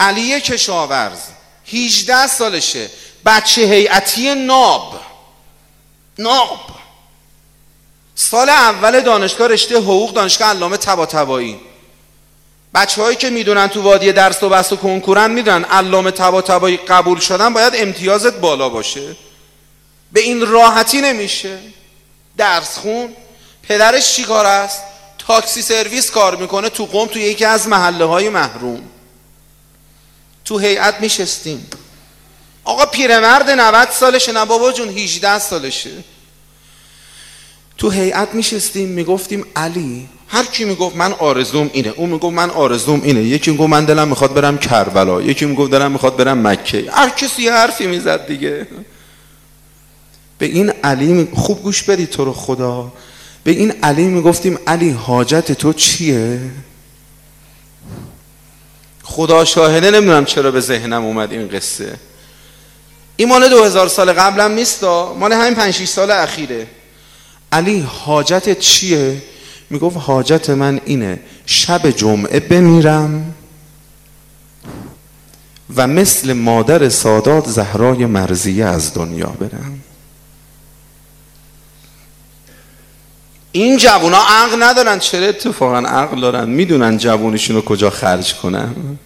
علی کشاورز. 18 سالشه. بچه هیئتی ناب. ناب. سال اول دانشگاه رشته حقوق دانشگاه علامه طباطبایی. بچه هایی که می‌دونن تو وادی درس و بس و کنکورن می‌دونن علامه طباطبایی قبول شدن باید امتیازت بالا باشه. به این راحتی نمیشه. درس خون. پدرش چی کار است؟ تاکسی سرویس کار می‌کنه تو قوم تو یکی از محله های محروم. تو هیئت میشستیم. آقا پیرمرد 90 سالشه نه بابا جون 18 سالشه. تو هیئت میشستیم می‌گفتیم علی. هر کی می‌گفت من آرزوم اینه. اون می‌گفت من آرزوم اینه. یکی می‌گفت من دلم می‌خواد برم کربلا. یکی می‌گفت دلم می‌خواد برم مکه. هر کسی حرفی می‌زد دیگه. به این علی خوب گوش بدید تو رو خدا. به این علی می‌گفتیم علی حاجت تو چیه؟ خدا شاهده نمی‌دونم چرا به ذهنم اومد این قصه. این مال دو هزار سال قبلم نیست مال همین پنج سال اخیره. علی حاجت چیه؟ می‌گفت حاجت من اینه. شب جمعه بمیرم و مثل مادر سادات زهرای مرزیه از دنیا برم. این جوونا عقل ندارن. چرا اتفاقا عقل دارن؟ می‌دونن جوونشون رو کجا خرج کنن.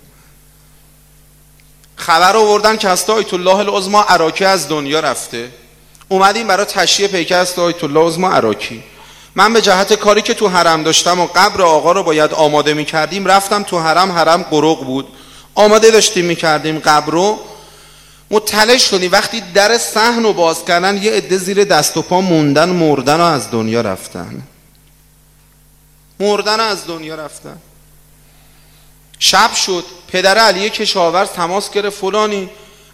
خبر آوردن که هسته آیت الله العظما عراکی از دنیا رفته. اومدیم برای تشییع پیکر است آیت الله العظما عراکی من به جهت کاری که تو حرم داشتم و قبر آقا رو باید آماده می کردیم رفتم تو حرم حرم قروق بود. آماده داشتیم می کردیم قبر رو. مطلع شدیم وقتی در صحن رو باز کردن یه عده زیر دست و پا موندن مردن و از دنیا رفتن. مردن از دنیا رفتن. شب شد پدر علی کشاورز تماس گرفت. فلانی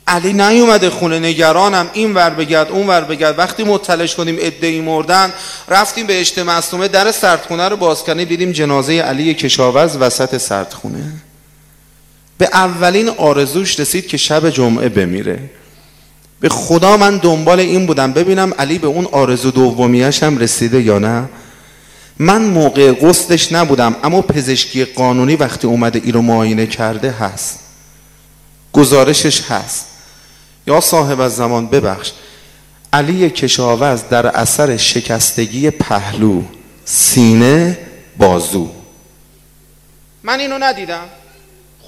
علی نیومده خونه نگرانم. این ور بگرد اون ور بگرد. وقتی مطلع شدیم ای مردن رفتیم به اجتماع در سردخونه رو باز کردیم دیدیم جنازه علی کشاورز وسط سردخونه. به اولین آرزوش رسید که شب جمعه بمیره. به خدا من دنبال این بودم ببینم علی به اون آرزو دومیش هم رسیده یا نه. من موقع قصدش نبودم اما پزشکی قانونی وقتی اومده ای رو معاینه کرده هست. گزارشش هست. یا صاحب از زمان ببخش علی کشاورز در اثر شکستگی پهلو سینه بازو. من اینو ندیدم.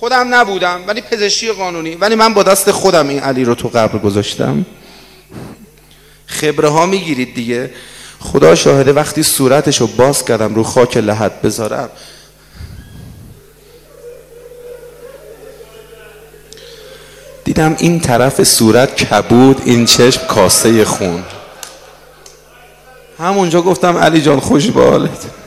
خودم نبودم ولی پزشکی قانونی. ولی من با دست خودم این علی رو تو قبر گذاشتم. خبره ها می‌گیرید دیگه. خدا شاهده وقتی صورتش رو باز کردم رو خاک لحد بذارم. دیدم این طرف صورت کبود این چشم کاسه خون. همونجا گفتم علی جان خوش به حالت